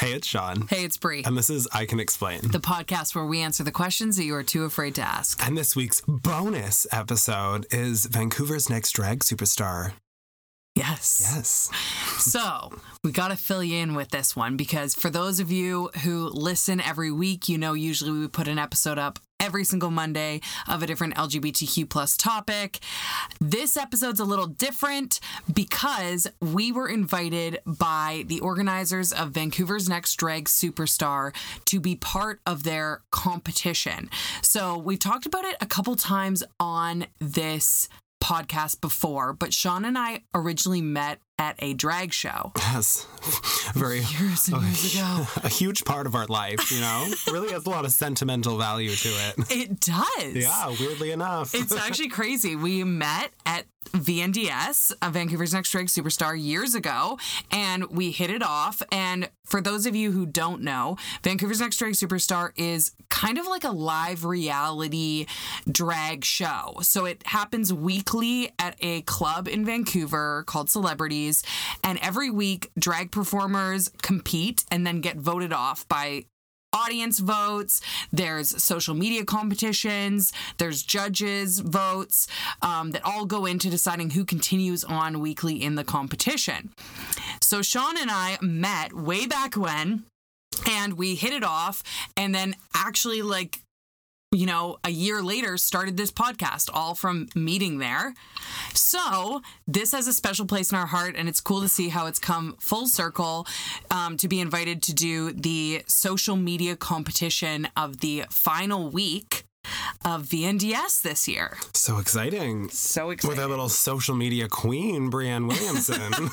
Hey, it's Sean. Hey, it's Brie. And this is I Can Explain. The podcast where we answer the questions that you are too afraid to ask. And this week's bonus episode is Vancouver's next drag superstar. Yes. Yes. So, we got to fill you in with this one because for those of you who listen every week, you know, usually we put an episode up every single Monday of a different LGBTQ plus topic. This episode's a little different because we were invited by the organizers of Vancouver's Next Drag Superstar to be part of their competition. So we've talked about it a couple times on this podcast before, but Sean and I originally met at a drag show. Yes. Very years and years ago. A huge part of our life, you know? really has a lot of sentimental value to it. It does. Yeah, weirdly enough. It's actually crazy. We met at VNDS, Vancouver's Next Drag Superstar, years ago, and we hit it off. And for those of you who don't know, Vancouver's Next Drag Superstar is kind of like a live reality drag show. So it happens weekly at a club in Vancouver called Celebrities. And every week, drag performers compete and then get voted off by audience votes, there's social media competitions, there's judges votes um, that all go into deciding who continues on weekly in the competition. So Sean and I met way back when. And we hit it off, and then actually, like you know, a year later started this podcast, all from meeting there. So, this has a special place in our heart, and it's cool to see how it's come full circle um, to be invited to do the social media competition of the final week of VNDS this year. So exciting. So exciting. With our little social media queen, Brianne Williamson.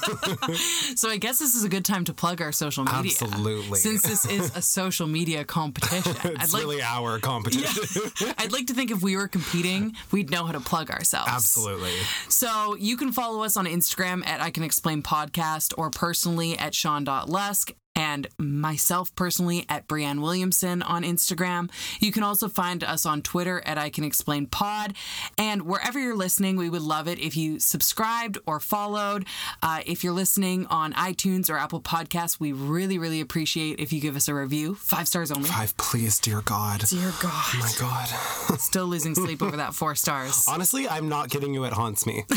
so I guess this is a good time to plug our social media. Absolutely. Since this is a social media competition. it's I'd really like, our competition. Yeah, I'd like to think if we were competing, we'd know how to plug ourselves. Absolutely. So you can follow us on Instagram at I Can Explain Podcast or personally at Sean.Lusk and myself personally at Brianne Williamson on Instagram. You can also find us on Twitter at I Can Explain Pod. And wherever you're listening, we would love it if you subscribed or followed. Uh, if you're listening on iTunes or Apple Podcasts, we really, really appreciate if you give us a review. Five stars only. Five, please, dear God. Dear God. Oh my God. Still losing sleep over that four stars. Honestly, I'm not kidding you. It haunts me.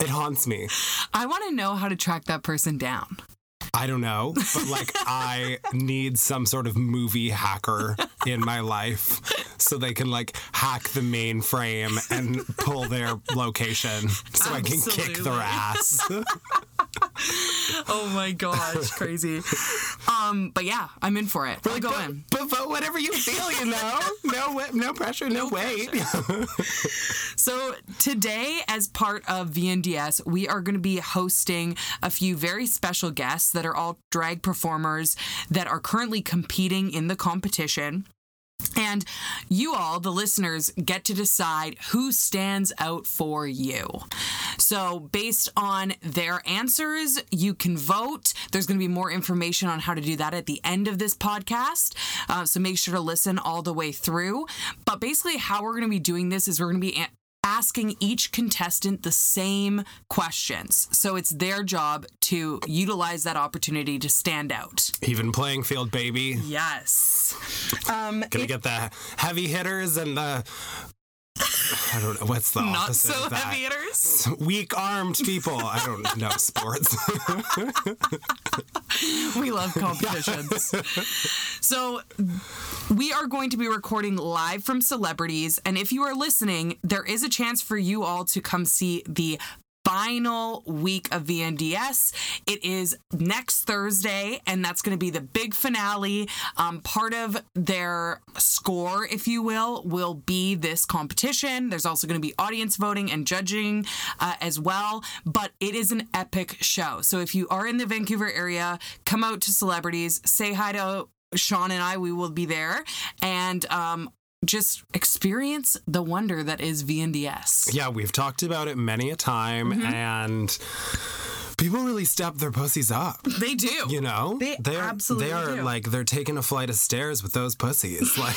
it haunts me. I want to know how to track that person down. I don't know, but like I need some sort of movie hacker in my life so they can like hack the mainframe and pull their location so Absolutely. I can kick their ass. oh my gosh, crazy. Um, but yeah, I'm in for it. Really go in. But vote whatever you feel, you know. No, no pressure, no, no wait. so today, as part of VNDS, we are going to be hosting a few very special guests that are all drag performers that are currently competing in the competition. And you all, the listeners, get to decide who stands out for you. So, based on their answers, you can vote. There's going to be more information on how to do that at the end of this podcast. Uh, so, make sure to listen all the way through. But basically, how we're going to be doing this is we're going to be asking each contestant the same questions. So it's their job to utilize that opportunity to stand out. Even playing field, baby. Yes. Um, Gonna it, get the heavy hitters and the I don't know what's the not opposite so of that. heavy hitters. Weak armed people. I don't know sports. we love competitions. so we are going to be recording live from celebrities, and if you are listening, there is a chance for you all to come see the final week of VNDS. It is next Thursday, and that's going to be the big finale. Um, part of their score, if you will, will be this competition. There's also going to be audience voting and judging uh, as well, but it is an epic show. So if you are in the Vancouver area, come out to Celebrities, say hi to Sean and I, we will be there. And um, just experience the wonder that is VNDS. Yeah, we've talked about it many a time, mm-hmm. and People really step their pussies up. They do. You know, They They're- absolutely they are do. like they're taking a flight of stairs with those pussies, like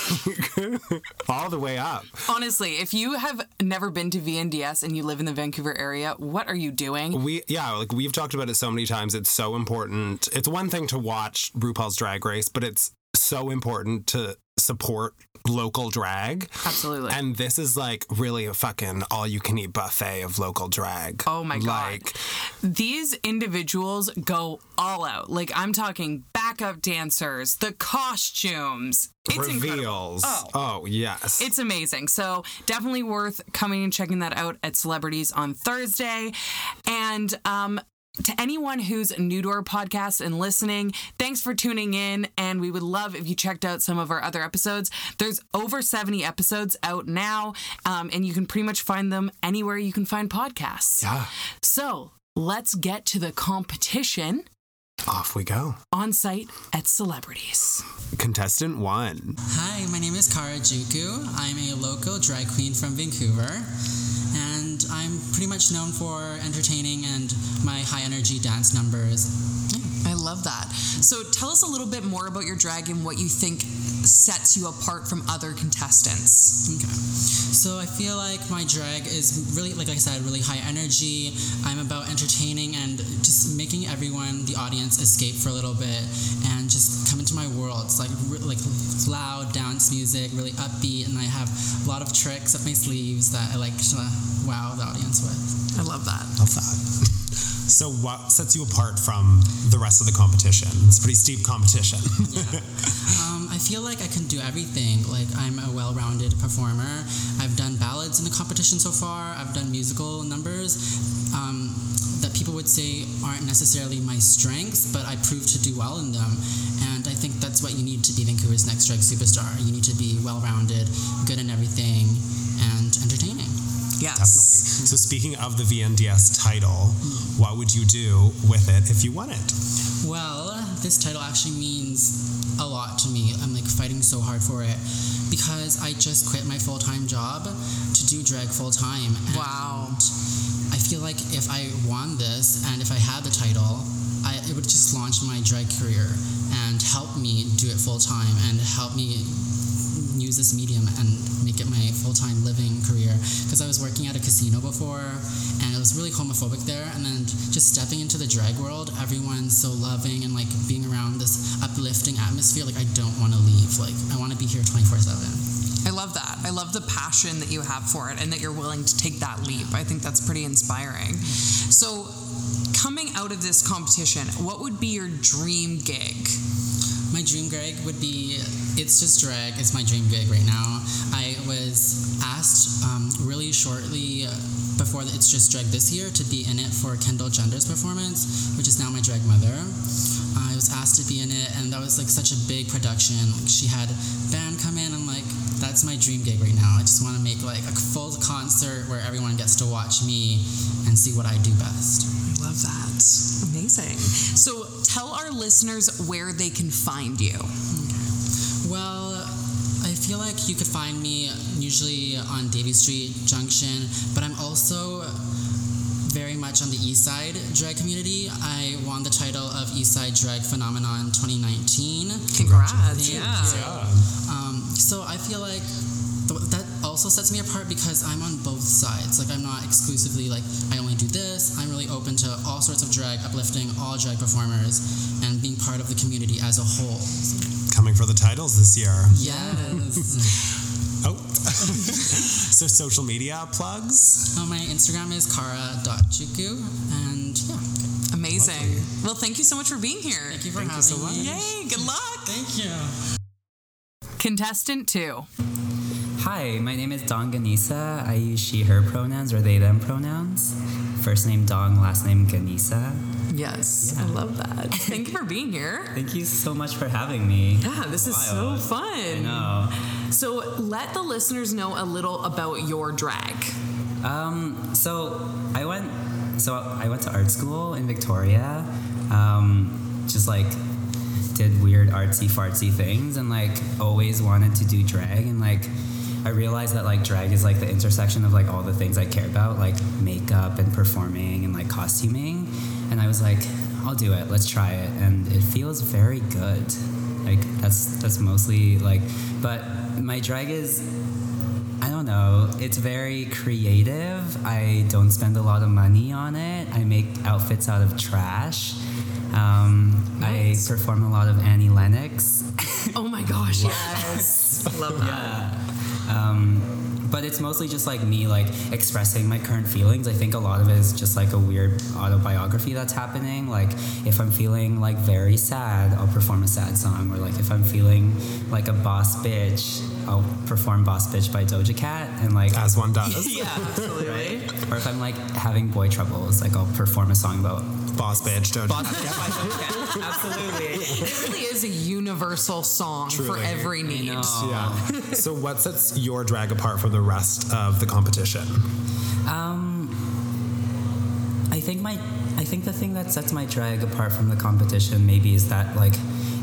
all the way up. Honestly, if you have never been to VNDS and you live in the Vancouver area, what are you doing? We yeah, like we've talked about it so many times. It's so important. It's one thing to watch RuPaul's Drag Race, but it's so important to support local drag. Absolutely. And this is like really a fucking all you can eat buffet of local drag. Oh my God. Like These individuals go all out. Like I'm talking backup dancers, the costumes. It's incredible. reveals. Oh. oh yes. It's amazing. So definitely worth coming and checking that out at Celebrities on Thursday. And um to anyone who's new to our podcast and listening, thanks for tuning in. And we would love if you checked out some of our other episodes. There's over 70 episodes out now, um, and you can pretty much find them anywhere you can find podcasts. yeah. So let's get to the competition Off we go. on site at Celebrities. Contestant one. Hi, my name is Kara Juku. I'm a local drag queen from Vancouver, and I'm pretty much known for entertaining and my high energy dance numbers. I love that. So tell us a little bit more about your drag and what you think sets you apart from other contestants. Okay. So I feel like my drag is really, like I said, really high energy. I'm about entertaining and just making everyone, the audience, escape for a little bit and just come into my world. It's like re- like loud dance music, really upbeat, and I have a lot of tricks up my sleeves that I like to wow the audience with. I love that. Love that. So what sets you apart from the rest of the competition? It's a pretty steep competition. Um, I feel like I can do everything. Like I'm a well-rounded performer. I've done ballads in the competition so far. I've done musical numbers um, that people would say aren't necessarily my strengths, but I prove to do well in them. And I think that's what you need to be Vancouver's next drag superstar. You need to be well-rounded, good in everything, and entertaining. Yes. so speaking of the VNDS title, what would you do with it if you won it? Well, this title actually means a lot to me. I'm like fighting so hard for it because I just quit my full time job to do drag full time. Wow. I feel like if I won this and if I had the title, I, it would just launch my drag career and help me do it full time and help me use this medium and make it my full-time living career. Because I was working at a casino before and it was really homophobic there and then just stepping into the drag world everyone's so loving and like being around this uplifting atmosphere like I don't want to leave. Like I want to be here 24/7 I love that. I love the passion that you have for it and that you're willing to take that leap. I think that's pretty inspiring. So, coming out of this competition, what would be your dream gig? My dream gig would be it's just drag. It's my dream gig right now. I was asked um, really shortly before the It's Just Drag this year to be in it for Kendall Gender's performance, which is now my drag mother. I was asked to be in it, and that was like such a big production. She had band like, that's my dream gig right now. I just want to make like a full concert where everyone gets to watch me and see what I do best. I love that. Amazing. So, tell our listeners where they can find you. Well, I feel like you could find me usually on Davie Street Junction, but I'm also very much on the East Side drag community. I won the title of East Side Drag Phenomenon 2019. Congrats. Thank Yeah. Um, you. So I feel like th- that also sets me apart because I'm on both sides. Like I'm not exclusively like I only do this. I'm really open to all sorts of drag, uplifting all drag performers, and being part of the community as a whole. Coming for the titles this year. Yes. Oh. so social media plugs? Uh, my Instagram is kara.chuku, and yeah. Amazing. Well, thank you so much for being here. Thank you for Thank you having so much. me. Yay, good luck. Thank you. Contestant two. Hi, my name is Dong Ganisa. I use she, her pronouns or they, them pronouns. First name Dong, last name Ganisa. Yes, I love that. Thank you for being here. Thank you so much for having me. Yeah, this is so fun. I know. So, let the listeners know a little about your drag. Um, so I went. So I went to art school in Victoria. Um, just like did weird artsy fartsy things, and like always wanted to do drag, and like I realized that like drag is like the intersection of like all the things I care about, like makeup and performing and like costuming. And I was like, I'll do it. Let's try it, and it feels very good. Like that's that's mostly like, but my drag is I don't know. It's very creative. I don't spend a lot of money on it. I make outfits out of trash. Um, Nice. I perform a lot of Annie Lennox. Oh my gosh, yes. Love that. Um, but it's mostly just like me like expressing my current feelings. I think a lot of it is just like a weird autobiography that's happening. Like if I'm feeling like very sad, I'll perform a sad song. Or like if I'm feeling like a boss bitch, I'll perform Boss Bitch by Doja Cat. And like As one does. Yeah, absolutely. or if I'm like having boy troubles, like I'll perform a song about Boss bitch, don't Boss Bitch by Doja Absolutely. It really is a universal song for every need. Yeah. so what sets your drag apart from the rest of the competition? Um, I think my, I think the thing that sets my drag apart from the competition maybe is that like,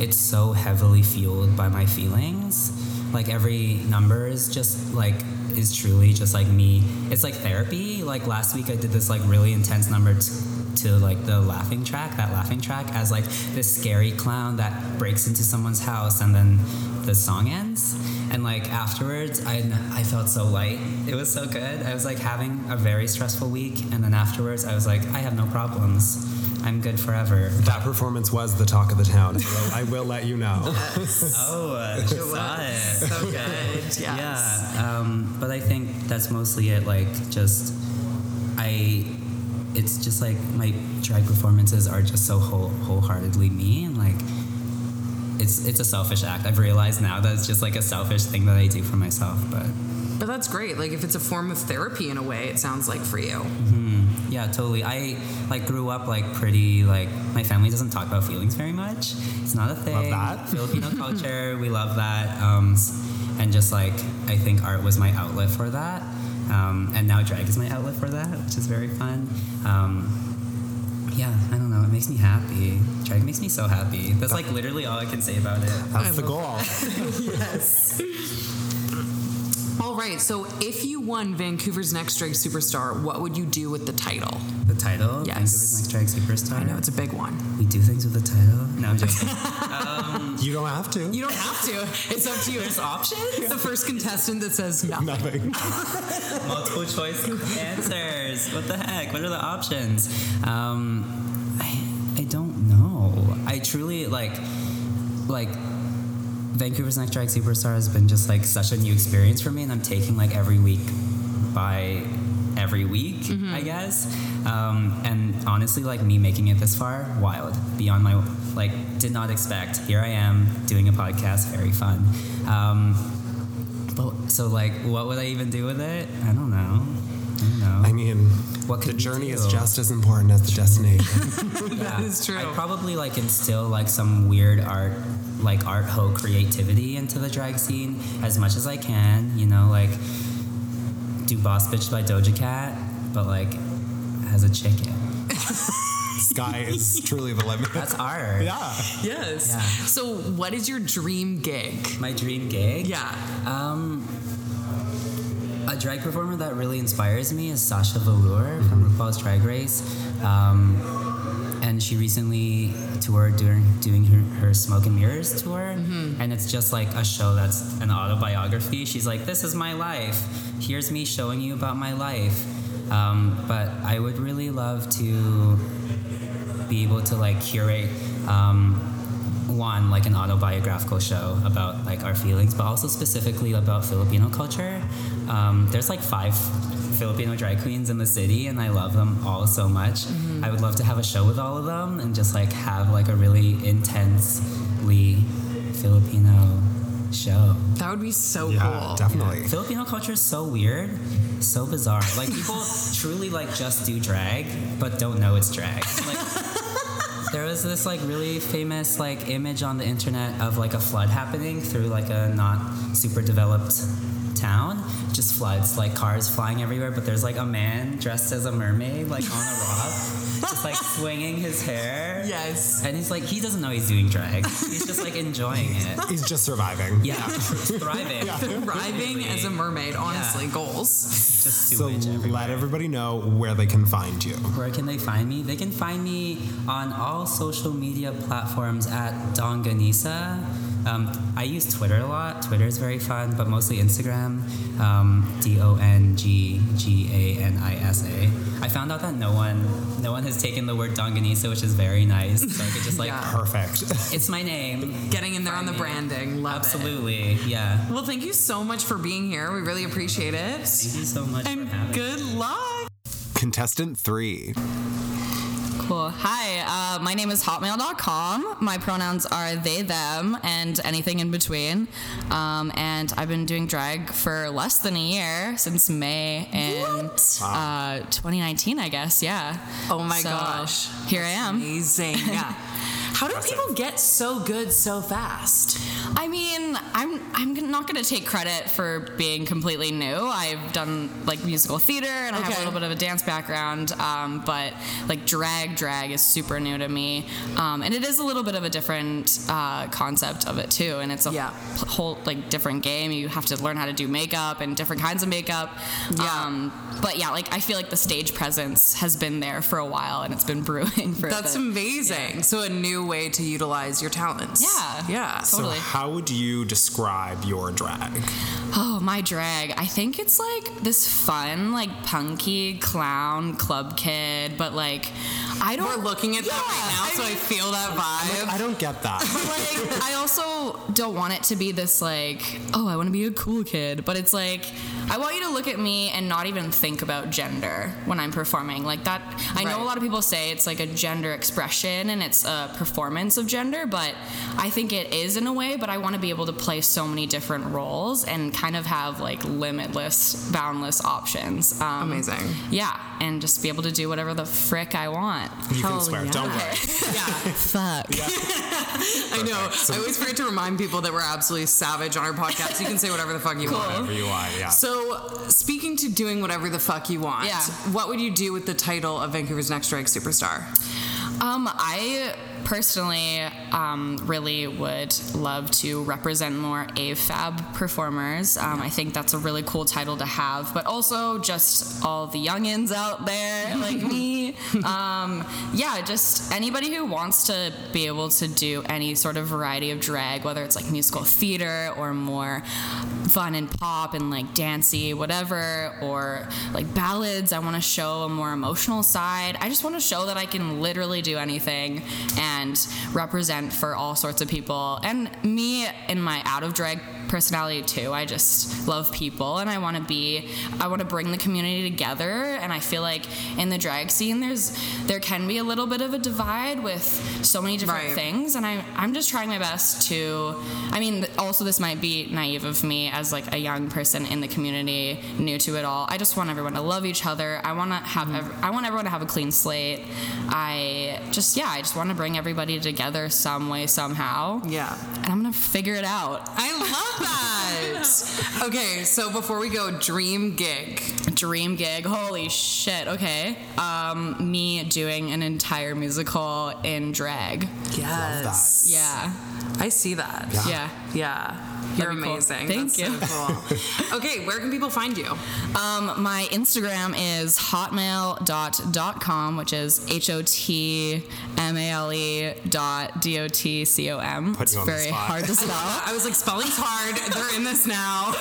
it's so heavily fueled by my feelings. Like every number is just like is truly just like me. It's like therapy. Like last week I did this like really intense number t- to like the laughing track, that laughing track as like this scary clown that breaks into someone's house and then the song ends. And like afterwards, I, I felt so light. It was so good. I was like having a very stressful week. And then afterwards, I was like, I have no problems. I'm good forever. That performance was the talk of the town. I will, I will let you know. Oh, uh, saw it. So good. Yes. Yeah. Um, but I think that's mostly it. Like, just, I, it's just like my drag performances are just so whole, wholeheartedly me. And like, it's, it's a selfish act. I've realized now that it's just like a selfish thing that I do for myself. But But that's great. Like if it's a form of therapy in a way, it sounds like for you. Yeah, totally. I like grew up like pretty like my family doesn't talk about feelings very much. It's not a thing. Love that. Filipino culture, we love that. Um, and just like I think art was my outlet for that. Um, and now drag is my outlet for that, which is very fun. Um, yeah, I don't know. It makes me happy. Drag makes me so happy. That's like literally all I can say about it. That's the goal. Yes. All right. So if you won Vancouver's Next Drag Superstar, what would you do with the title? The title, Yes. Vancouver's Next Drag Superstar. I know it's a big one. we do things with the title. No, I'm joking. You don't have to. You don't have to. It's up to you. There's options. The first contestant that says nothing. Nothing. multiple choice answers. What the heck? What are the options? Um, I, I don't know. I truly like, like, Vancouver's Next Drag Superstar has been just like such a new experience for me, and I'm taking like every week by every week, I guess. Um, and honestly, like me making it this far, wild, beyond my like, did not expect. Here I am doing a podcast, very fun. Um, but so like, what would I even do with it? I don't know. I don't know. I mean, What the could we journey is just as important as the destination. yeah. is true. I'd probably like instill like some weird art, like art ho creativity into the drag scene as much as I can. You know, like do Boss Bitch by Doja Cat, but like as a chicken. Sky is truly the limit. That's art. yeah. Yes. Yeah. So what is your dream gig? My dream gig. Yeah. Um, a drag performer that really inspires me is Sasha Velour from RuPaul's Drag Race. Um, and she recently toured doing, doing her, her Smoke and Mirrors tour. And it's just like a show that's an autobiography. She's like, This is my life. Here's me showing you about my life. Um, but I would really love to be able to like curate um, one like an autobiographical show about like our feelings but also specifically about filipino culture um, there's like five filipino drag queens in the city and i love them all so much mm-hmm. i would love to have a show with all of them and just like have like a really intensely filipino show That would be so Yeah, cool. definitely. Filipino culture is so weird, so bizarre. Like people truly like just do drag, but don't know it's drag. Like there was this like really famous like image on the internet of like a flood happening through like a not super developed town. Just floods, like cars flying everywhere, but there's like a man dressed as a mermaid like on a rock. just like swinging his hair. Yes. And he's like, he doesn't know he's doing drag. He's just like enjoying it. He's just surviving. Yeah, thriving. Thriving as a mermaid, honestly, goals. Just So everywhere. let everybody know where they can find you. Where can they find me? They can find me on all social media platforms at Dongganisa. Um, I use Twitter a lot. Twitter is very fun, but mostly Instagram. Um, D O N G G A N I S A. I found out that no one, no one has taken the word Dongganisa, which is very nice. So I could just like, Yeah. Perfect. it's my name. Getting in there on the branding. Love it. Absolutely, yeah. Well, thank you so much for being here. We really appreciate it. Thank you so much And for having me. good luck. Contestant three. Cool. Hi, uh, my name is hotmale.com. My pronouns are they, them, and anything in between. Um, and I've been doing drag for less than a year since May in uh, 2019, I guess. Yeah. Oh my So, gosh. Here I am. Amazing. Yeah. How do people get so good so fast? I mean, I'm I'm not going to take credit for being completely new. I've done like musical theater and I have a little bit of a dance background, um, but like drag drag is super new to me, um, and it is a little bit of a different uh, concept of it too. And it's a Yeah. whole like different game. You have to learn how to do makeup and different kinds of makeup. Yeah. Um, but yeah, like I feel like the stage presence has been there for a while and it's been brewing for. That's a bit. amazing. So a new way to utilize your talents. Yeah. Yeah. So how would you describe your drag? Oh, my drag. I think it's like this fun, like punky clown club kid, but like I don't. We're looking at that right now, so I feel that vibe. I don't get that. like I also don't want it to be this like, oh, I want to be a cool kid, but it's like I want you to look at me and not even think about gender when I'm performing. Like that I know a lot of people say it's like a gender expression and it's a performance of gender, but I think it is in a way, but I want to be able to play so many different roles and kind of have like limitless, boundless options. Um, Amazing. Yeah, and just be able to do whatever the frick I want. You can swear. yeah. Don't worry. Yeah. Fuck. I know. I always forget to remind people that we're absolutely savage on our podcast. You can say whatever the fuck you want. Whatever you want. Yeah. So, speaking to doing whatever the fuck you want, Yeah. what would you do with the title of Vancouver's Next Drag Superstar? Um, I personally um, really would love to represent more AFAB performers. Um, I think that's a really cool title to have, but also just all the youngins out there like me. Um, yeah, just anybody who wants to be able to do any sort of variety of drag, whether it's like musical theater or more fun and pop and like dancey, whatever, or like ballads. I want to show a more emotional side. I just want to show that I can literally do anything and represent for all sorts of people. And me in my out of drag personality too. I just love people and I want to be I want to bring the community together and I feel like in the drag scene there's there can be a little bit of a divide with so many different Right. things and I I'm just trying my best to I mean also this might be naive of me as like a young person in the community new to it all. I just want everyone to love each other. I want to have mm-hmm. ev- I want everyone to have a clean slate. I just yeah, I just want to bring everybody together some way somehow. Yeah. And I'm going to figure it out. I love that. okay, so before we go, dream gig. dream gig. Holy shit. Okay. Um, me doing an entire musical in drag. Yes. Yeah. I see that. Yeah. Yeah. You're That'd cool. amazing. Thank That's you. So cool. okay, where can people find you? Um, my Instagram is hotmale.com, which is H O T M A L E dot D O T C O M. Put It's you on the very hard to spell. I was like, spelling's hard. They're in this now.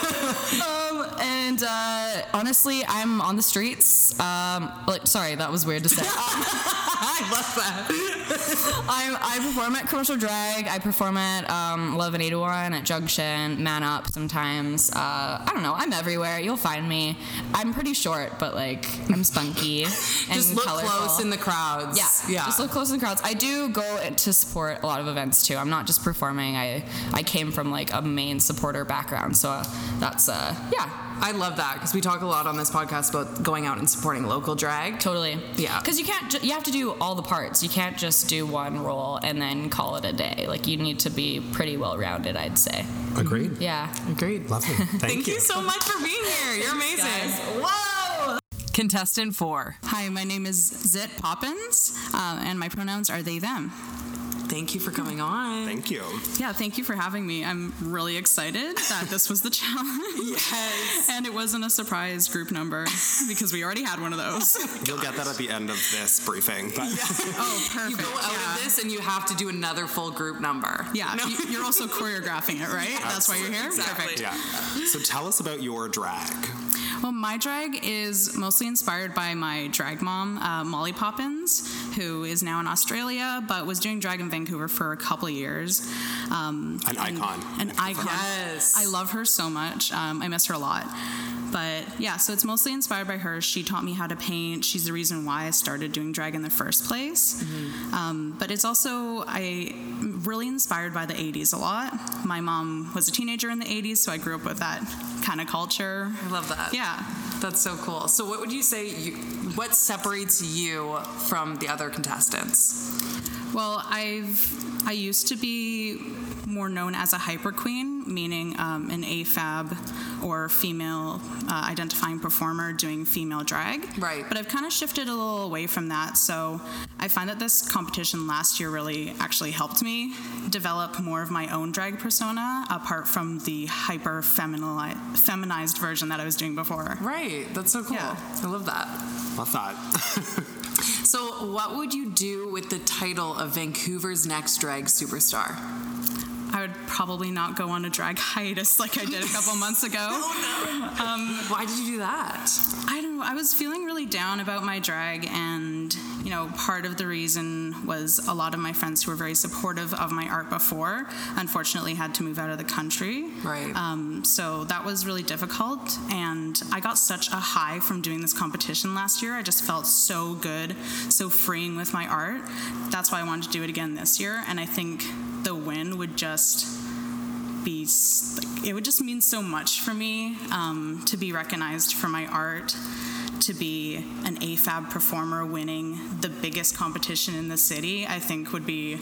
um, and uh, honestly, I'm on the streets. Um, like, sorry, that was weird to say. I love that. I, I perform at Commercial Drag. I perform at um, Love and 801 at Junction, Man Up sometimes. Uh, I don't know. I'm everywhere. You'll find me. I'm pretty short, but like I'm spunky and Just look colorful. close in the crowds. yeah, Yeah. Just look close in the crowds. I do go to support a lot of events too. I'm not just performing. I I came from like a main supporter background, so uh, that's uh yeah, I love that because we talk a lot on this podcast about going out and supporting local drag. totally. Yeah. Because you can't. Ju- you have to do all the parts. You can't just do one role and then call it a day. Like you need to be pretty well rounded. I'd say. Agreed. Yeah. Agreed. Lovely. Thank, Thank you so much for being here. You're amazing. Whoa! Contestant four. Hi, my name is Zit Poppins, uh, and my pronouns are they, them. Thank you for coming on. Thank you. Yeah, thank you for having me. I'm really excited that this was the challenge. Yes. And it wasn't a surprise group number because we already had one of those. You'll get that at the end of this briefing. But oh, perfect. You go out yeah. of this and you have to do another full group number. Yeah, you- you're also choreographing it, right? That's why you're here? Exactly. Perfect. yeah. So tell us about your drag. Well, my drag is mostly inspired by my drag mom, uh, Molly Poppins, who is now in Australia but was doing drag in Vancouver for a couple of years. Um, An and- icon. An icon. Yes. I love her so much. Um, I miss her a lot. But yeah, so it's mostly inspired by her. She taught me how to paint. She's the reason why I started doing drag in the first place. Um, but it's also, I really inspired by the 80s a lot. My mom was a teenager in the 80s, so I grew up with that kind of culture. I love that. Yeah. That's so cool. So, what would you say? You, what separates you from the other contestants? Well, I've I used to be more known as a hyper queen, meaning um, an AFAB or female uh, identifying performer doing female drag. Right. But I've kind of shifted a little away from that. So I find that this competition last year really actually helped me develop more of my own drag persona apart from the hyper femini- feminized version that I was doing before. Right. That's so cool. Yeah. I love that. Love that. So, what would you do with the title of Vancouver's next drag superstar? I would probably not go on a drag hiatus like I did a couple months ago. Oh, um, Why did you do that? I don't know. I was feeling really down about my drag, and you know, part of the reason was a lot of my friends who were very supportive of my art before, unfortunately, had to move out of the country. Right. Um, so that was really difficult, and I got such a high from doing this competition last year. I just felt so good, so freeing with my art. That's why I wanted to do it again this year, and I think the win would just be like, it would just mean so much for me um, to be recognized for my art to be an afab performer winning the biggest competition in the city i think would be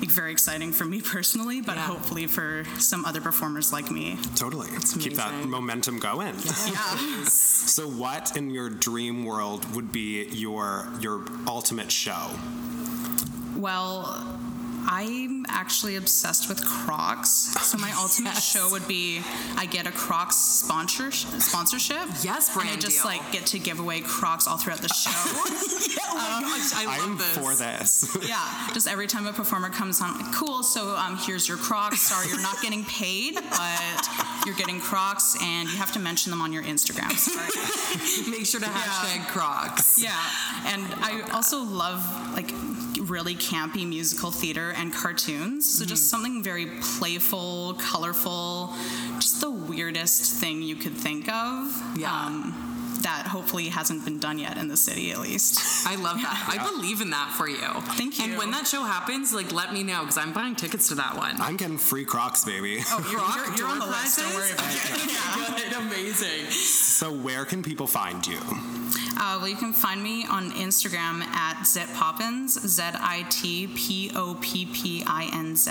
like, very exciting for me personally but Yeah. hopefully for some other performers like me totally. Keep that momentum going. yeah So what in your dream world would be your your ultimate show? well I'm actually obsessed with Crocs. So my ultimate Yes. show would be I get a Crocs sponsor sponsorship. Yes, brand and I just deal. like get to give away Crocs all throughout the show. oh my gosh, I love I'm this. for this. Yeah, just every time a performer comes on, like, cool. So um, here's your Crocs. Sorry, you're not getting paid, but you're getting Crocs, and you have to mention them on your Instagram. Sorry. Make sure to hashtag Crocs. yeah, and I also love like really campy musical theater and cartoons. So just something very playful, colorful, just the weirdest thing you could think of. Yeah. Um, that hopefully hasn't been done yet in the city, at least. I love that. I believe in that for you. Thank you. And when that show happens, like let me know because I'm buying tickets to that one. I'm getting free Crocs, baby. Oh, you're, Rock you're, you're on the door list. Don't worry about it. Good, amazing. So where can people find you? Uh, well, you can find me on Instagram at Zit Poppins, Z I T P O P P I N Z.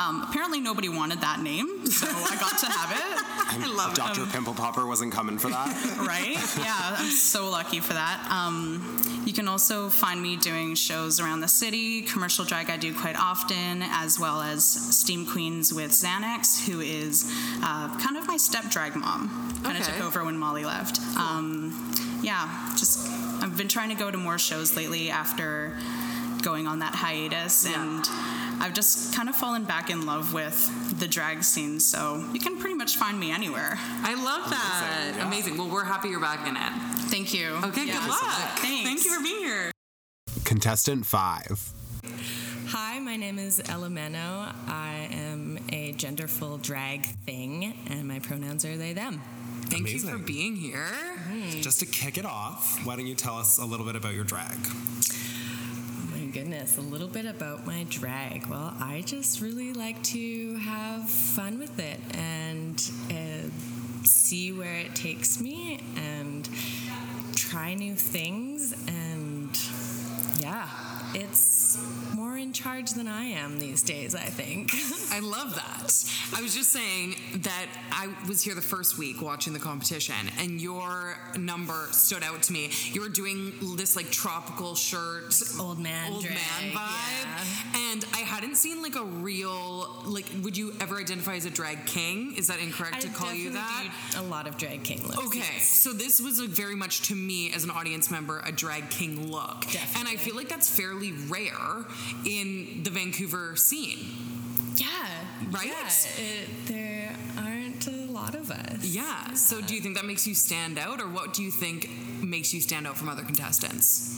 Um, apparently, nobody wanted that name, so I got to have it. I love Dr. Pimple Popper wasn't coming for that. Right? Yeah, I'm so lucky for that. Um, you can also find me doing shows around the city, commercial drag I do quite often, as well as Steam Queens with Xanax, who is uh, kind of my step drag mom. Kind of Okay. took over when Molly left. Um, yeah, just I've been trying to go to more shows lately after going on that hiatus, Yeah. and I've just kind of fallen back in love with the drag scene. So you can pretty much find me anywhere. I love that. Amazing, yeah. Amazing. Well, we're happy you're back in it. Thank you. Okay, Yeah. good luck. Thanks. Thank you for being here. Contestant five. Hi, my name is Ella Meno. I am a genderful drag thing, and my pronouns are they, them. Thank you for being here. Just to kick it off, why don't you tell us a little bit about your drag? Oh my goodness, a little bit about my drag. Well, I just really like to have fun with it and uh, see where it takes me and try new things. And yeah, it's more in charge than I am these days, I think. I love that. I was just saying that I was here the first week watching the competition, and your number stood out to me. You were doing this like tropical shirt, old man old drag, man vibe, and I hadn't seen like a real like. Would you ever identify as a drag king? Is that incorrect to call you that? a lot of drag king looks. Okay, yes. so this was like very much to me as an audience member a drag king look, and I feel like that's fairly rare in the Vancouver scene. Yeah. Right? Yeah, it, there aren't a lot of us. Yeah. So do you think that makes you stand out, or what do you think makes you stand out from other contestants?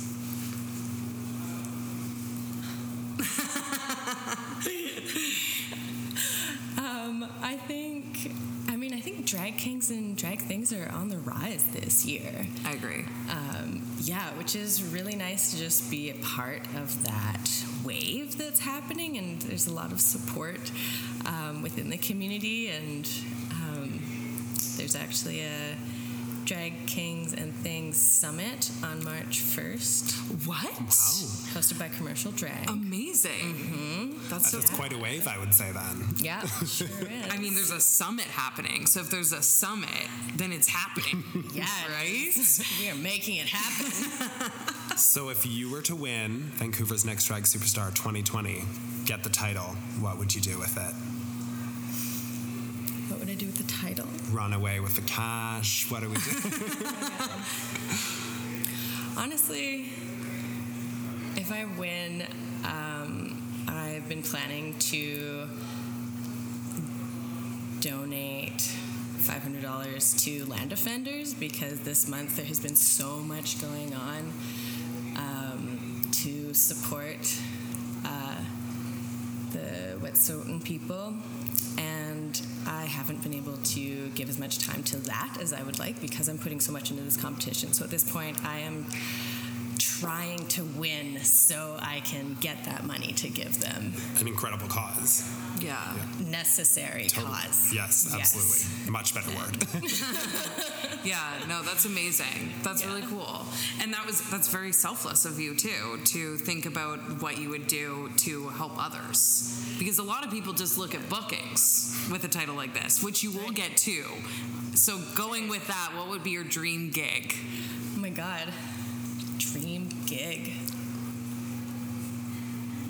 Um, I think. I mean, I think drag kings and drag things are on the rise this year. I agree. Um, yeah, which is really nice to just be a part of that wave that's happening, and there's a lot of support um, within the community, and um, there's actually a Drag Kings and Things Summit on March 1st, What? hosted by Commercial Drag. Amazing. That's so. That's quite a wave, I would say then. yeah, sure is. I mean, there's a summit happening. So if there's a summit, then it's happening. yeah, right? we are making it happen. So if you were to win Vancouver's Next Drag Superstar 2020, get the title, what would you do with it? what would I do with the title? Run away with the cash? What do we do? Honestly, if I win, um, I've been planning to donate $500 to land defenders because this month there has been so much going on support uh, the Wet'suwet'en people. And I haven't been able to give as much time to that as I would like because I'm putting so much into this competition. So at this point, I am trying to win so I can get that money to give them. An incredible cause. Yeah. Necessary cause. Yes, absolutely. Much better word. Yeah, no, that's amazing. That's really cool. And that was that's very selfless of you too to think about what you would do to help others. Because a lot of people just look at bookings with a title like this, which you will get too. So going with that, what would be your dream gig? Oh my god. Gig.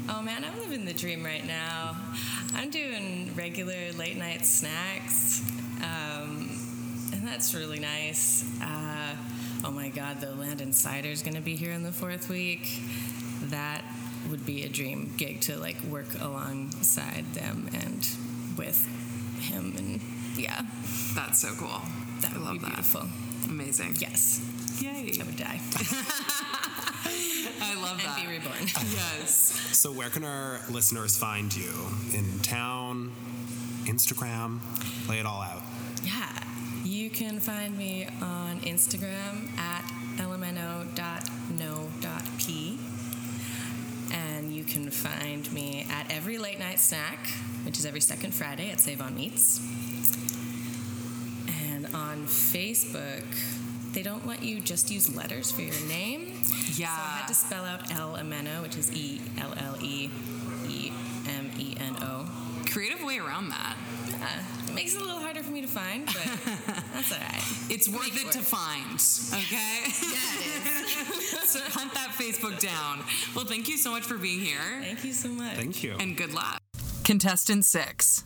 Oh man, I'm living the dream right now. I'm doing regular late night snacks, um, and that's really nice. Uh, oh my god, the Landon Cider is going to be here in the fourth week. That would be a dream gig to like work alongside them and with him, and yeah, That's so cool. that I would love be that. beautiful. Amazing. Yes, Yay. I would die I love and that. be reborn. Yes. so where can our listeners find you? In town? Instagram? Lay it all out. Yeah, you can find me on Instagram at elemento.no.p. And you can find me at every late night snack, which is every second Friday at Save on Meats. And on Facebook, they don't let you just use letters for your name. Yeah. So I had to spell out Elle Emeno, which is E L L E E M E N O. Creative way around that. Yeah, it makes it a little harder for me to find, but that's all right. It's worth Make it to find, okay? Yeah, so hunt that Facebook down. Well, thank you so much for being here Thank you so much. Thank you. and good luck. Contestant six.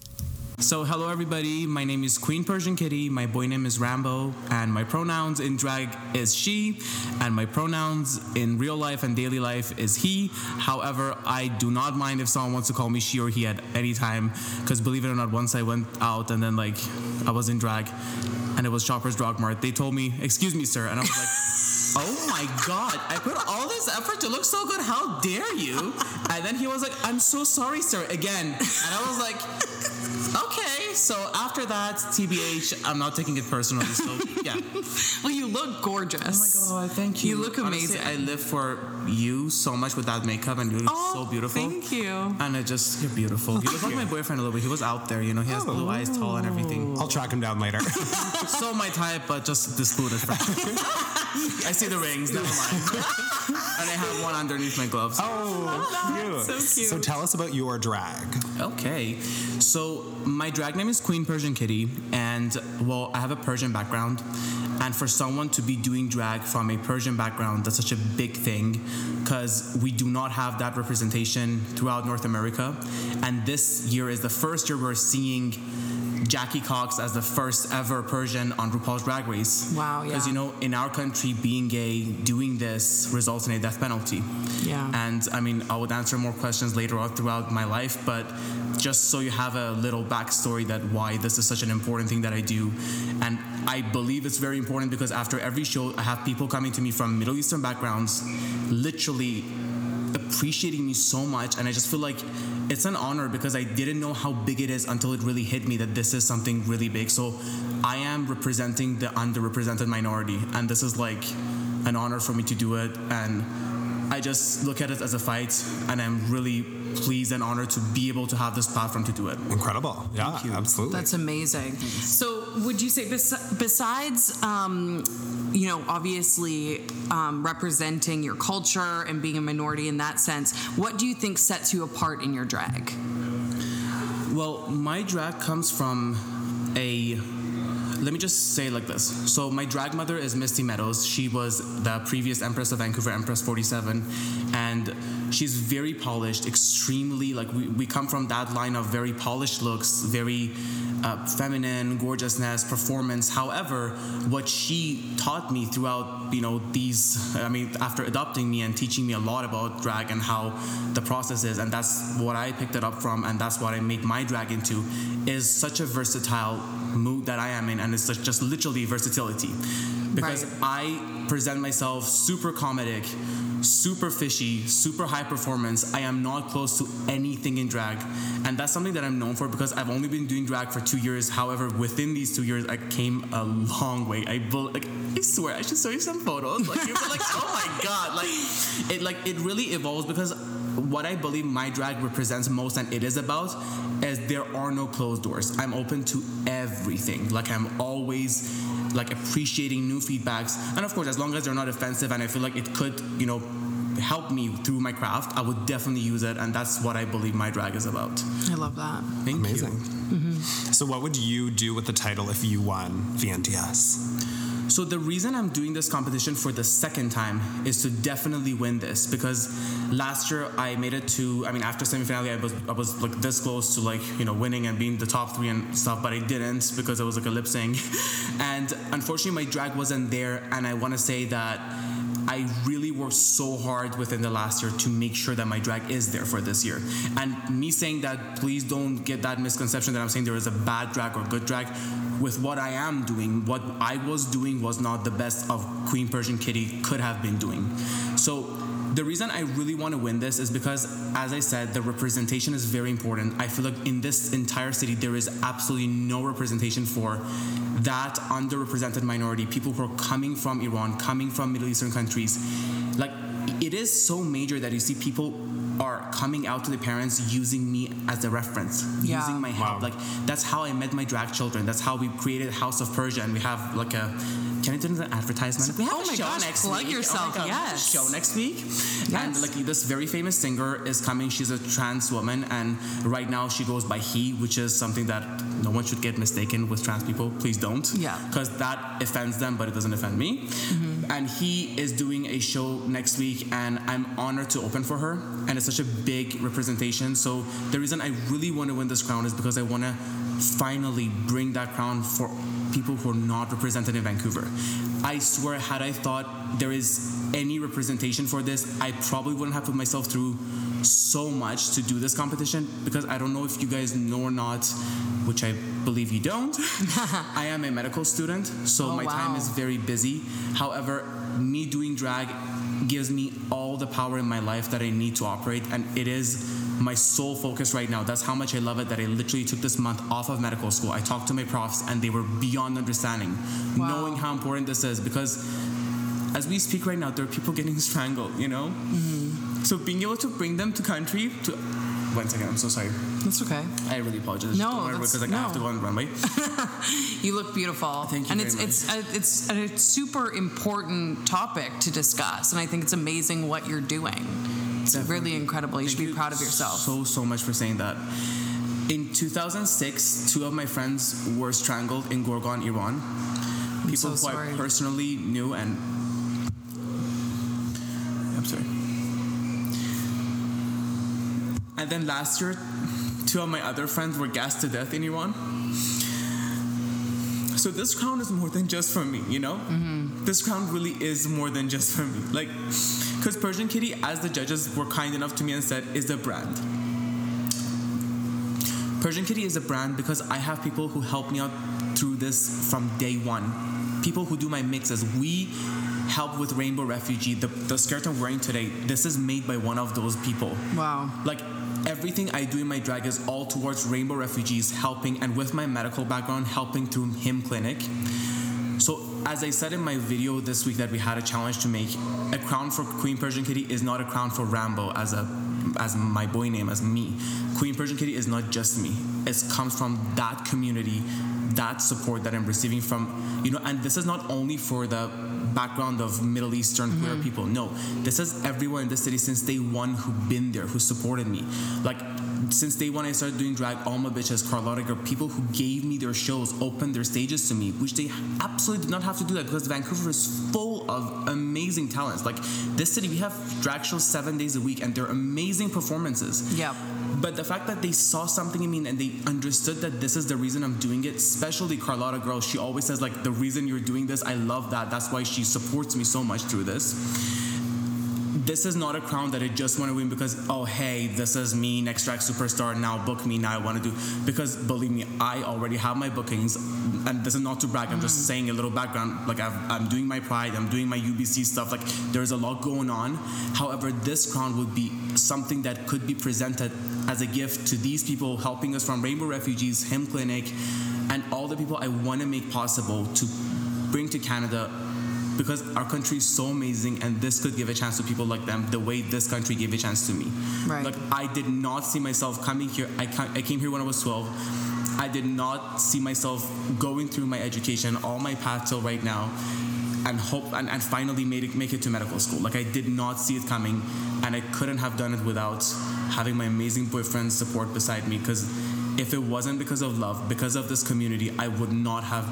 So, hello everybody. My name is Queen Persian Kitty. My boy name is Rambo, and my pronouns in drag is she, and my pronouns in real life and daily life is he. However, I do not mind if someone wants to call me she or he at any time, because believe it or not, once I went out and then like I was in drag, and it was Shoppers Drug Mart. They told me, "Excuse me, sir," and I was like. Oh my god, I put all this effort to look so good. How dare you? And then he was like, I'm so sorry, sir, again. And I was like, okay. So after that, TBH, I'm not taking it personally. So yeah. Well, you look gorgeous. Oh, my god, thank you. You look Honestly, amazing. I live for you so much with that makeup, and you look Oh, so beautiful. Thank you. And it just, you're beautiful. You look like my boyfriend a little bit. He was out there, you know, he has blue eyes, tall, and everything. I'll track him down later. So my type, but just this discluded. I see the rings, never mind. and I have one underneath my gloves. Oh, oh cute. So cute. So tell us about your drag. Okay, so my drag name is Queen Persian Kitty, and well, I have a Persian background. And for someone to be doing drag from a Persian background, that's such a big thing because we do not have that representation throughout North America. And this year is the first year we're seeing Jackie Cox as the first ever Persian on RuPaul's Drag Race. Wow, yeah. Because, you know, in our country, being gay, doing this results in a death penalty. Yeah. And I mean, I would answer more questions later on throughout my life, but just so you have a little backstory that why this is such an important thing that I do. And I believe it's very important because after every show, I have people coming to me from Middle Eastern backgrounds, literally appreciating me so much. And I just feel like it's an honor because I didn't know how big it is until it really hit me that this is something really big. So I am representing the underrepresented minority. And this is like an honor for me to do it. And I just look at it as a fight, and I'm really pleased and honored to be able to have this platform to do it. Incredible. Yeah, absolutely. That's amazing. So, would you say bes- besides, um, you know, obviously um, representing your culture and being a minority in that sense, what do you think sets you apart in your drag? Well, my drag comes from a. Let me just say like this. So my drag mother is Misty Meadows. She was the previous Empress of Vancouver, Empress 47, and she's very polished, extremely like we, we come from that line of very polished looks, very uh, feminine, gorgeousness, performance. However, what she taught me throughout, you know, these, I mean, after adopting me and teaching me a lot about drag and how the process is, and that's what I picked it up from, and that's what I make my drag into, is such a versatile mood that I am in, and it's just, just literally versatility. Because Right. I present myself super comedic, super fishy, super high performance. I am not close to anything in drag. And that's something that I'm known for because I've only been doing drag for two years. However, within these two years, I came a long way. I bel- like I swear I should show you some photos. Like you're like, oh my god, like it like it really evolves because what I believe my drag represents most and it is about is there are no closed doors. I'm open to everything. Like I'm always like appreciating new feedbacks. And of course, as long as they're not offensive and I feel like it could, you know, help me through my craft, I would definitely use it. And that's what I believe my drag is about. I love that. Thank Amazing. you. So, what would you do with the title if you won VNDS? So the reason I'm doing this competition for the second time is to definitely win this because last year I made it to I mean after semifinale I was I was like this close to like you know winning and being the top three and stuff but I didn't because it was like a lip sync and unfortunately my drag wasn't there and I want to say that I really worked so hard within the last year to make sure that my drag is there for this year. And me saying that, please don't get that misconception that I'm saying there is a bad drag or good drag. With what I am doing, what I was doing was not the best of Queen Persian Kitty could have been doing. So the reason I really want to win this is because, as I said, the representation is very important. I feel like in this entire city, there is absolutely no representation for that underrepresented minority, people who are coming from Iran, coming from Middle Eastern countries. Like, it is so major that you see people are coming out to their parents using me as a reference, Yeah. using my help. Wow. Like, that's how I met my drag children. That's how we created House of Persia, and we have like a. Can I do an advertisement? We have Oh a my show gosh, next plug week. yourself, Oh my God, we have a yes. Show next week. And like this very famous singer is coming. She's a trans woman, and right now she goes by he, which is something that no one should get mistaken with trans people. Please don't. Yeah. Because that offends them, but it doesn't offend me. Mm-hmm. And he is doing a show next week, and I'm honored to open for her. And it's such a big representation. So the reason I really want to win this crown is because I want to finally bring that crown for people who are not represented in Vancouver. I swear, had I thought there is any representation for this, I probably wouldn't have put myself through so much to do this competition because I don't know if you guys know or not, which I believe you don't. I am a medical student, so Oh, my time is very busy. However, me doing drag gives me all the power in my life that I need to operate, and it is my sole focus right now. That's how much I love it that I literally took this month off of medical school. I talked to my profs, and they were beyond understanding, Wow. knowing how important this is because as we speak right now, there are people getting strangled, you know? Mm-hmm. So being able to bring them to country to one second, I'm so sorry. That's okay. I really apologize. No, because like, I have to no. go on the runway. You look beautiful. Thank you And very it's much. it's a, it's a super important topic to discuss, and I think it's amazing what you're doing. It's really incredible. You should Thank be proud of yourself. So so much for saying that. In 2006, two of my friends were strangled in Gorgan, Iran. People so who. I personally knew and I'm sorry. And then last year, two of my other friends were gassed to death in Iran. So this crown is more than just for me, you know? Mm-hmm. This crown really is more than just for me. Like, because Persian Kitty, as the judges were kind enough to me and said, is the brand. Persian Kitty is a brand because I have people who help me out through this from day one. People who do my mixes. We help with Rainbow Refugee. The, the skirt I'm wearing today, this is made by one of those people. Wow. Like everything I do in my drag is all towards Rainbow Refugees helping, and with my medical background, helping through Him Clinic. As I said in my video this week that we had a challenge to make, a crown for Queen Persian Kitty is not a crown for Rambo as a as my boy name as me. Queen Persian Kitty is not just me. It comes from that community, that support that I'm receiving from you know, and this is not only for the background of Middle Eastern queer mm-hmm. people. No, this is everyone in the city since day one who've been there, who supported me. Like since day one, I started doing drag. All my bitches, Carlotta Gurl, people who gave me their shows, opened their stages to me, which they absolutely did not have to do that because Vancouver is full of amazing talents. Like this city, we have drag shows seven days a week, and they're amazing performances. Yeah. But the fact that they saw something in me and they understood that this is the reason I'm doing it, especially Carlotta Gurl, she always says like the reason you're doing this, I love that. That's why she supports me so much through this. This is not a crown that I just want to win because oh hey, this is me, next drag superstar. Now book me. Now I want to do because believe me, I already have my bookings, and this is not to brag. I'm just mm-hmm. saying a little background. Like I've, I'm doing my Pride, I'm doing my UBC stuff. Like there's a lot going on. However, this crown would be something that could be presented as a gift to these people helping us from Rainbow Refugees, Him Clinic, and all the people I want to make possible to bring to Canada because our country is so amazing and this could give a chance to people like them the way this country gave a chance to me. Right. Like I did not see myself coming here. I, I came here when I was 12. I did not see myself going through my education, all my path till right now, and hope and, and finally made it, make it to medical school. Like I did not see it coming, and I couldn't have done it without having my amazing boyfriend's support beside me. Because if it wasn't because of love, because of this community, I would not have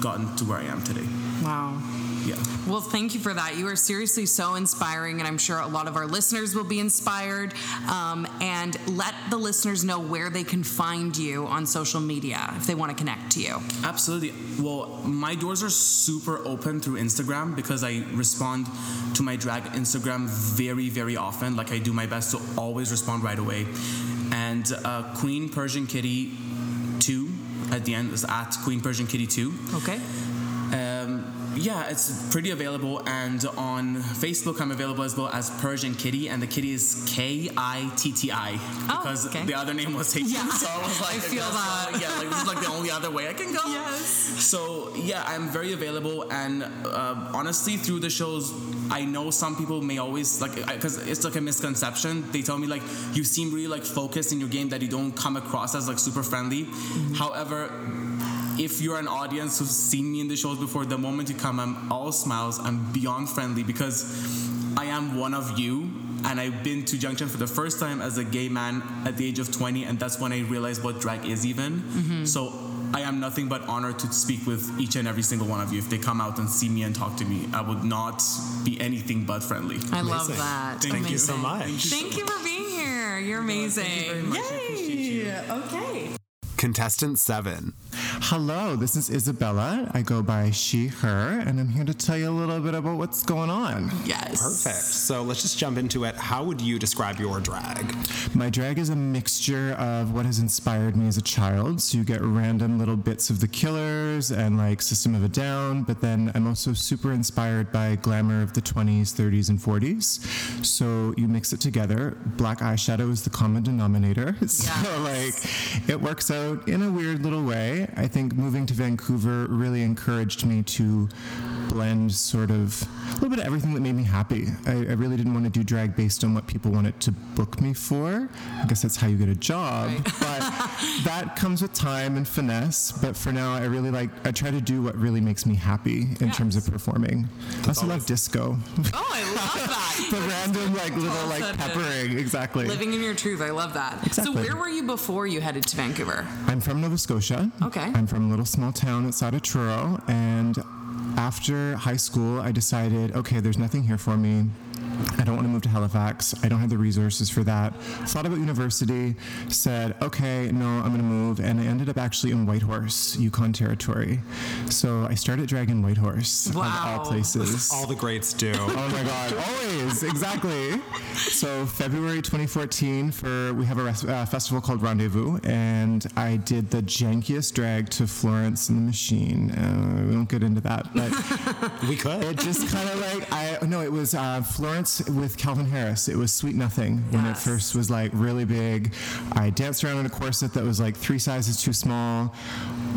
gotten to where I am today. Wow. Yeah. Well, thank you for that. You are seriously so inspiring, and I'm sure a lot of our listeners will be inspired. Um, and let the listeners know where they can find you on social media if they want to connect to you. Absolutely. Well, my doors are super open through Instagram because I respond to my drag Instagram very, very often. Like I do my best to always respond right away. And uh, Queen Persian Kitty 2 at the end is at Queen Persian Kitty 2. Okay. Yeah, it's pretty available, and on Facebook I'm available as well as Persian Kitty, and the kitty is K I T T I Oh, because okay. the other name was taken. Yeah. So I was like, I feel that. yeah, like this is like the only other way I can go. Yes. So yeah, I'm very available, and uh, honestly, through the shows, I know some people may always like because it's like a misconception. They tell me like you seem really like focused in your game that you don't come across as like super friendly. However, if you're an audience who's seen me in the shows before, the moment you come, I'm all smiles. I'm beyond friendly because I am one of you. And I've been to Junction for the first time as a gay man at the age of 20, and that's when I realized what drag is even. Mm-hmm. So I am nothing but honored to speak with each and every single one of you. If they come out and see me and talk to me, I would not be anything but friendly. I love that. Thank you so much. Thank you for being here. You're amazing. very much. I appreciate you. Yay. Okay. Contestant 7. Hello, this is Isabella. I go by she, her, and I'm here to tell you a little bit about what's going on. Yes. Perfect. So let's just jump into it. How would you describe your drag? My drag is a mixture of what has inspired me as a child. So you get random little bits of the killers and like System of a Down, but then I'm also super inspired by glamour of the 20s, 30s, and 40s. So you mix it together. Black eyeshadow is the common denominator. So like it works out in a weird little way. I think moving to Vancouver really encouraged me to blend sort of a little bit of everything that made me happy. I, I really didn't want to do drag based on what people wanted to book me for. I guess that's how you get a job, but that comes with time and finesse. But for now, I really like, I try to do what really makes me happy in terms of performing. I also love disco. Oh, I love that. the random, like, little, like, peppering. Exactly. Living in your truth. I love that. Exactly. So, where were you before you headed to Vancouver? I'm from Nova Scotia. Okay. I'm from a little small town outside of Truro. And after high school, I decided, okay, there's nothing here for me. I don't want to move to Halifax. I don't have the resources for that. Thought about university, said, okay, no, I'm going to move. And I ended up actually in Whitehorse, Yukon Territory. So I started dragging Whitehorse, of Wow. all places. All the greats do. Oh my God! Always, exactly. So February 2014, for we have a res- uh, festival called Rendezvous, and I did the jankiest drag to Florence and the Machine. Uh, we won't get into that, but we could. it just kind of like I no, it was uh, Florence with Calvin Harris. It was Sweet Nothing when it first was like really big. I danced around in a corset that was like three sizes too small.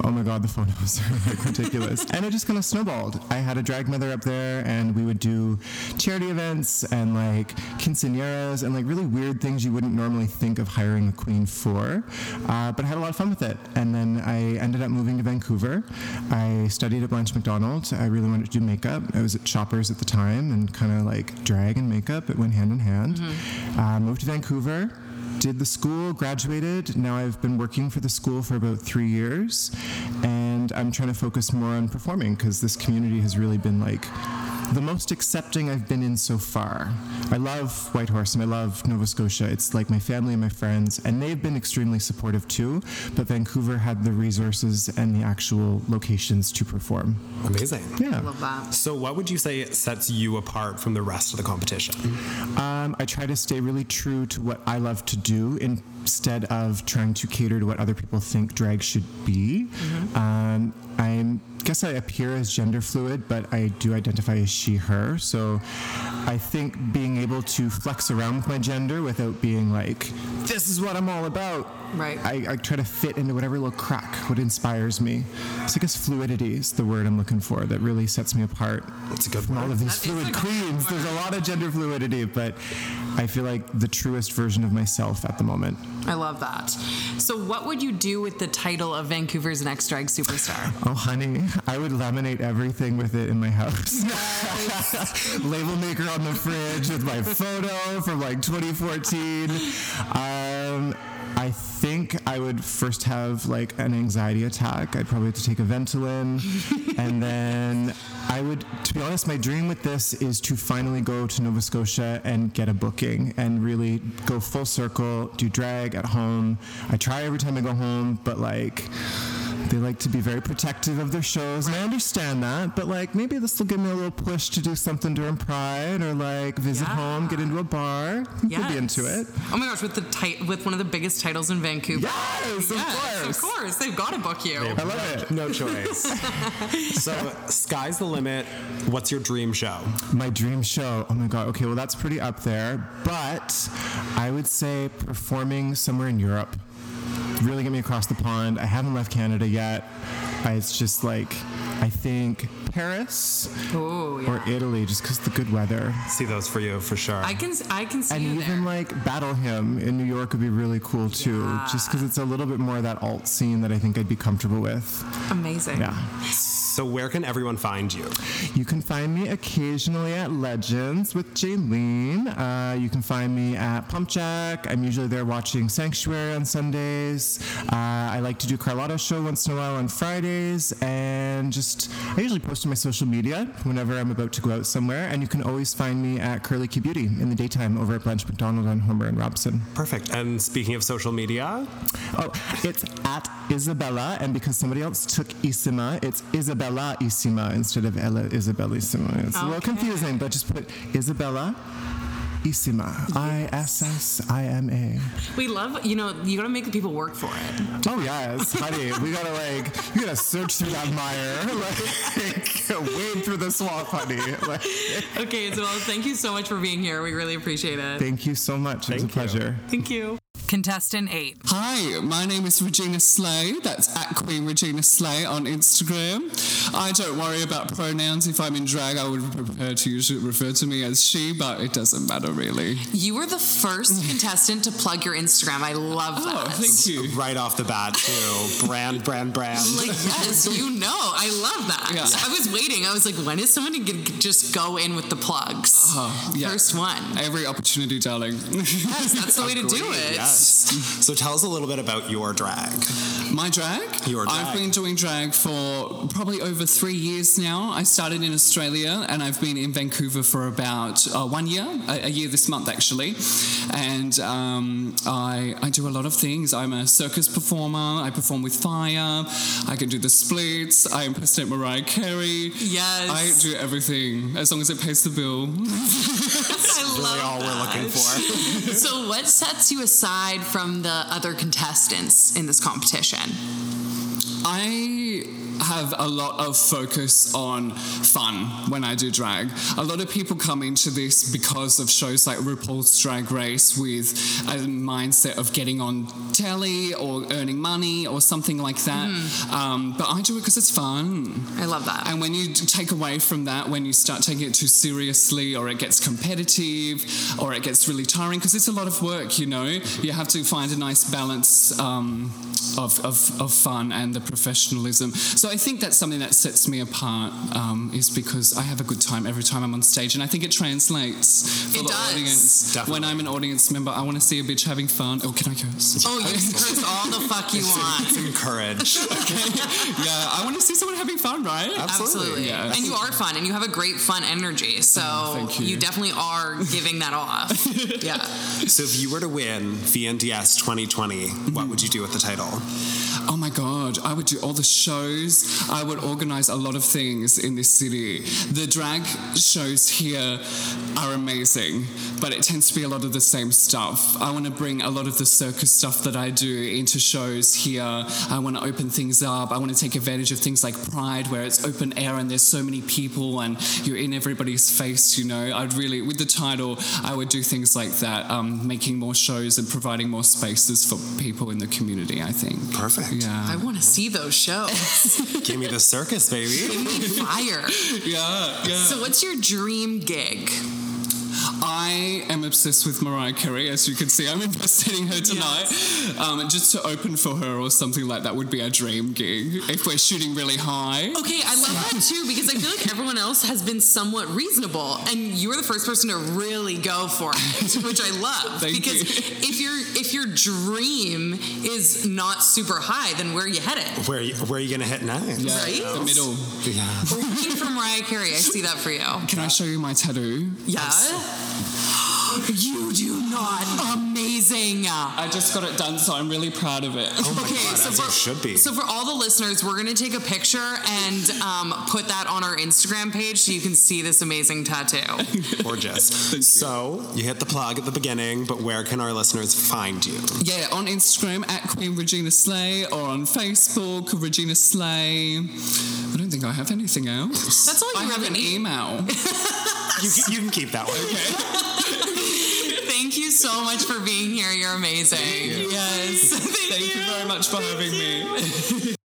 Oh my god, the photos are like ridiculous. and it just kind of snowballed. I had a drag mother up there, and we would do charity events and like quinceañeras and like really weird things you wouldn't normally think of hiring a queen for. Uh, but I had a lot of fun with it. And then I ended up moving to Vancouver. I studied at Blanche McDonald. I really wanted to do makeup. I was at Shoppers at the time and kind of like drag and makeup. It went hand in hand. Uh, moved to Vancouver. Did the school, graduated. Now I've been working for the school for about three years, and I'm trying to focus more on performing because this community has really been like the most accepting I've been in so far. I love Whitehorse and I love Nova Scotia. It's like my family and my friends, and they've been extremely supportive too. But Vancouver had the resources and the actual locations to perform. Amazing. Yeah. I love that. So, what would you say sets you apart from the rest of the competition? Um, I try to stay really true to what I love to do instead of trying to cater to what other people think drag should be. Um, I guess I appear as gender fluid, but I do identify as she, her. So I think being able to flex around with my gender without being like, this is what I'm all about. Right. I, I try to fit into whatever little crack, what inspires me. So I guess fluidity is the word I'm looking for that really sets me apart. That's a good from all of these fluid queens. There's a lot of gender fluidity, but I feel like the truest version of myself at the moment. I love that. So, what would you do with the title of Vancouver's Next Drag Superstar? Oh, honey, I would laminate everything with it in my house. Label maker on the fridge with my photo from like 2014. Um, I think I would first have like an anxiety attack. I'd probably have to take a Ventolin. and then I would, to be honest, my dream with this is to finally go to Nova Scotia and get a booking and really go full circle, do drag at home. I try every time I go home, but like, they like to be very protective of their shows, and I understand that. But like, maybe this will give me a little push to do something during Pride, or like visit home, get into a bar. You'll be into it. Oh my gosh, with the tit- with one of the biggest titles in Vancouver. Yes, of Yes, course. of course. They've got to book you. I love it. No choice. so, sky's the limit. What's your dream show? My dream show. Oh my god. Okay, well that's pretty up there, but I would say performing somewhere in Europe. Really get me across the pond. I haven't left Canada yet. I, it's just like I think Paris Oh, or Italy, just because the good weather. See those for you for sure. I can I can see And you even there. like Battle Hymn in New York would be really cool too, just because it's a little bit more of that alt scene that I think I'd be comfortable with. Amazing. Yeah. So, where can everyone find you? You can find me occasionally at Legends with Jaylene. Uh, you can find me at Pump Jack. I'm usually there watching Sanctuary on Sundays. Uh, I like to do Carlotta show once in a while on Fridays, and just I usually post on my social media whenever I'm about to go out somewhere. And you can always find me at Curly Q Beauty in the daytime over at Blanche McDonald on Homer and Robson. Perfect. And speaking of social media, Oh, it's at Isabella, and because somebody else took Issima, it's Isabella Issima instead of Ella Isabella Issima. It's a little confusing, but just put Isabella Issima. I S S I M A. We love you know you got to make the people work for it. Oh yes, honey. We gotta like, you gotta search through that mire, like wade through the swamp, honey. Like, Okay, so well, thank you so much for being here. We really appreciate it. thank you so much. It was a Thank you. pleasure. Thank you. Contestant 8. Hi, my name is Regina Slay. That's at Queen Regina Slay on Instagram. I don't worry about pronouns. If I'm in drag, I would prefer to usually refer to me as she, but it doesn't matter really. You were the first contestant to plug your Instagram. I love oh, that. Oh, thank you. Right off the bat, too. brand, brand, brand. Like, yes, you know. I love that. Yeah. I was waiting. I was like, when is someone going to just go in with the plugs? Oh, yeah. First one. Every opportunity, darling. Yes, that's the way to do it. Yes. So tell us a little bit about your drag. My drag? Your drag. I've been doing drag for probably over three years now. I started in Australia and I've been in Vancouver for about uh, one year, a, a year this month actually. And um, I, I do a lot of things. I'm a circus performer, I perform with fire, I can do the splits, I impersonate Mariah Carey. Yes. I do everything as long as it pays the bill. I Really all we're looking for. So, what sets you aside from the other contestants in this competition? I have a lot of focus on fun when I do drag. A lot of people come into this because of shows like RuPaul's Drag Race with a mindset of getting on telly or earning money or something like that. Um, but I do it because it's fun. I love that. And when you take away from that, when you start taking it too seriously, or it gets competitive, or it gets really tiring, because it's a lot of work, you know, you have to find a nice balance um, of, of, of fun and the professionalism. So I think that's something that sets me apart, um, is because I have a good time every time I'm on stage, and I think it translates for It the does. audience. When I'm an audience member, I want to see a bitch having fun. Oh, can I curse? Oh, you can curse all the fuck you want. Encourage. yeah, I want to see someone having fun, right? Absolutely. Yeah. And you are fun and you have a great fun energy. So thank you. definitely are giving that off. yeah. So if you were to win VNDS 2020, what would you do with the title? Oh my god, I would do all the shows. I would organize a lot of things in this city. The drag shows here are amazing, but it tends to be a lot of the same stuff. I want to bring a lot of the circus stuff that I do into shows here. I want to open things up. I want to take advantage of things like Pride, where it's open air and there's so many people and you're in everybody's face, you know. I'd really, with the title, I would do things like that, um, making more shows and providing more spaces for people in the community, I think. Perfect. Yeah. I want to see those shows. Give me the circus, baby. Give me fire. Yeah, yeah. So what's your dream gig? I am obsessed with Mariah Carey, as you can see. I'm impersonating her tonight. Um, just to open for her or something like that would be a dream gig if we're shooting really high. Okay, I love that too because I feel like everyone else has been somewhat reasonable, and you're the first person to really go for it, which I love. Thank because you. if your if your dream is not super high, then where are you headed? Where are you, where are you gonna hit next? Yeah, Right? the middle. Yeah. Looking for Mariah Carey, I see that for you. Can I show you my tattoo? Yeah. You do not. Amazing. I just got it done, so I'm really proud of it. Oh my Okay, god, so as for, it should be. so for all the listeners, we're gonna take a picture and um, put that on our Instagram page so you can see this amazing tattoo. Gorgeous. So you hit the plug at the beginning, but where can our listeners find you? Yeah, on Instagram at Queen Regina Slay or on Facebook, Regina Slay. I don't think I have anything else. That's all you I have really an need. email. You, can- you can keep that one. Okay. Thank you so much for being here. You're amazing. Yes. Thank you very much for having me.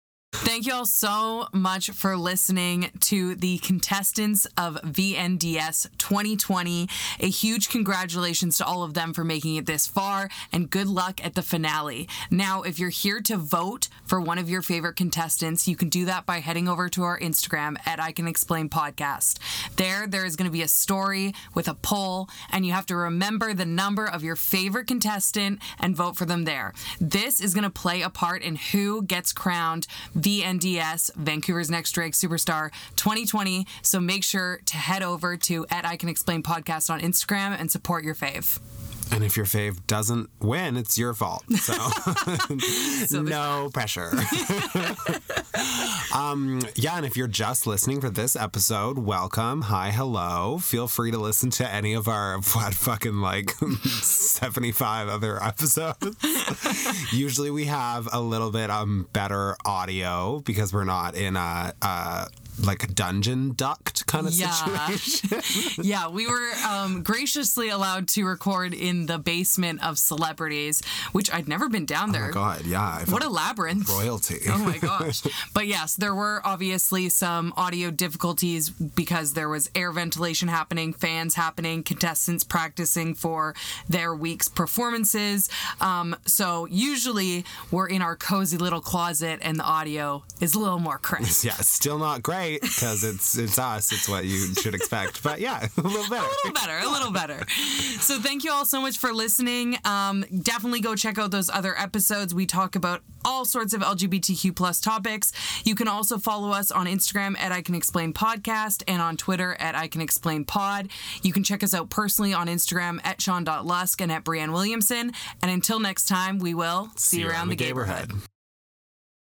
Thank you all so much for listening to the contestants of VNDS 2020. A huge congratulations to all of them for making it this far and good luck at the finale. Now, if you're here to vote for one of your favorite contestants, you can do that by heading over to our Instagram at I Can Explain Podcast. There, there is going to be a story with a poll, and you have to remember the number of your favorite contestant and vote for them there. This is going to play a part in who gets crowned VNDS, Vancouver's Next Drag Superstar 2020. So make sure to head over to at I Can Explain Podcast on Instagram and support your fave. And if your fave doesn't win, it's your fault. So, no pressure. um, yeah, and if you're just listening for this episode, welcome. Hi, hello. Feel free to listen to any of our what fucking like 75 other episodes. Usually we have a little bit um better audio because we're not in a, a like a dungeon duct kind of Yeah. situation. yeah, we were um, graciously allowed to record in the basement of celebrities, which I'd never been down there. Oh my god, yeah. I What a labyrinth. royalty. Oh my gosh. But yes, there were obviously some audio difficulties because there was air ventilation happening, fans happening, contestants practicing for their week's performances. Um, so usually we're in our cozy little closet and the audio is a little more crisp. yeah, still not great because it's it's us. It's what you should expect. But yeah, a little better. a little better, a little better. So thank you all so much for listening. Um, definitely go check out those other episodes. We talk about all sorts of LGBTQ plus topics. You can also follow us on Instagram at I Can Explain Podcast and on Twitter at I Can Explain Pod. You can check us out personally on Instagram at Sean.Lusk and at Brianne Williamson. And until next time, we will see, you around, the neighborhood.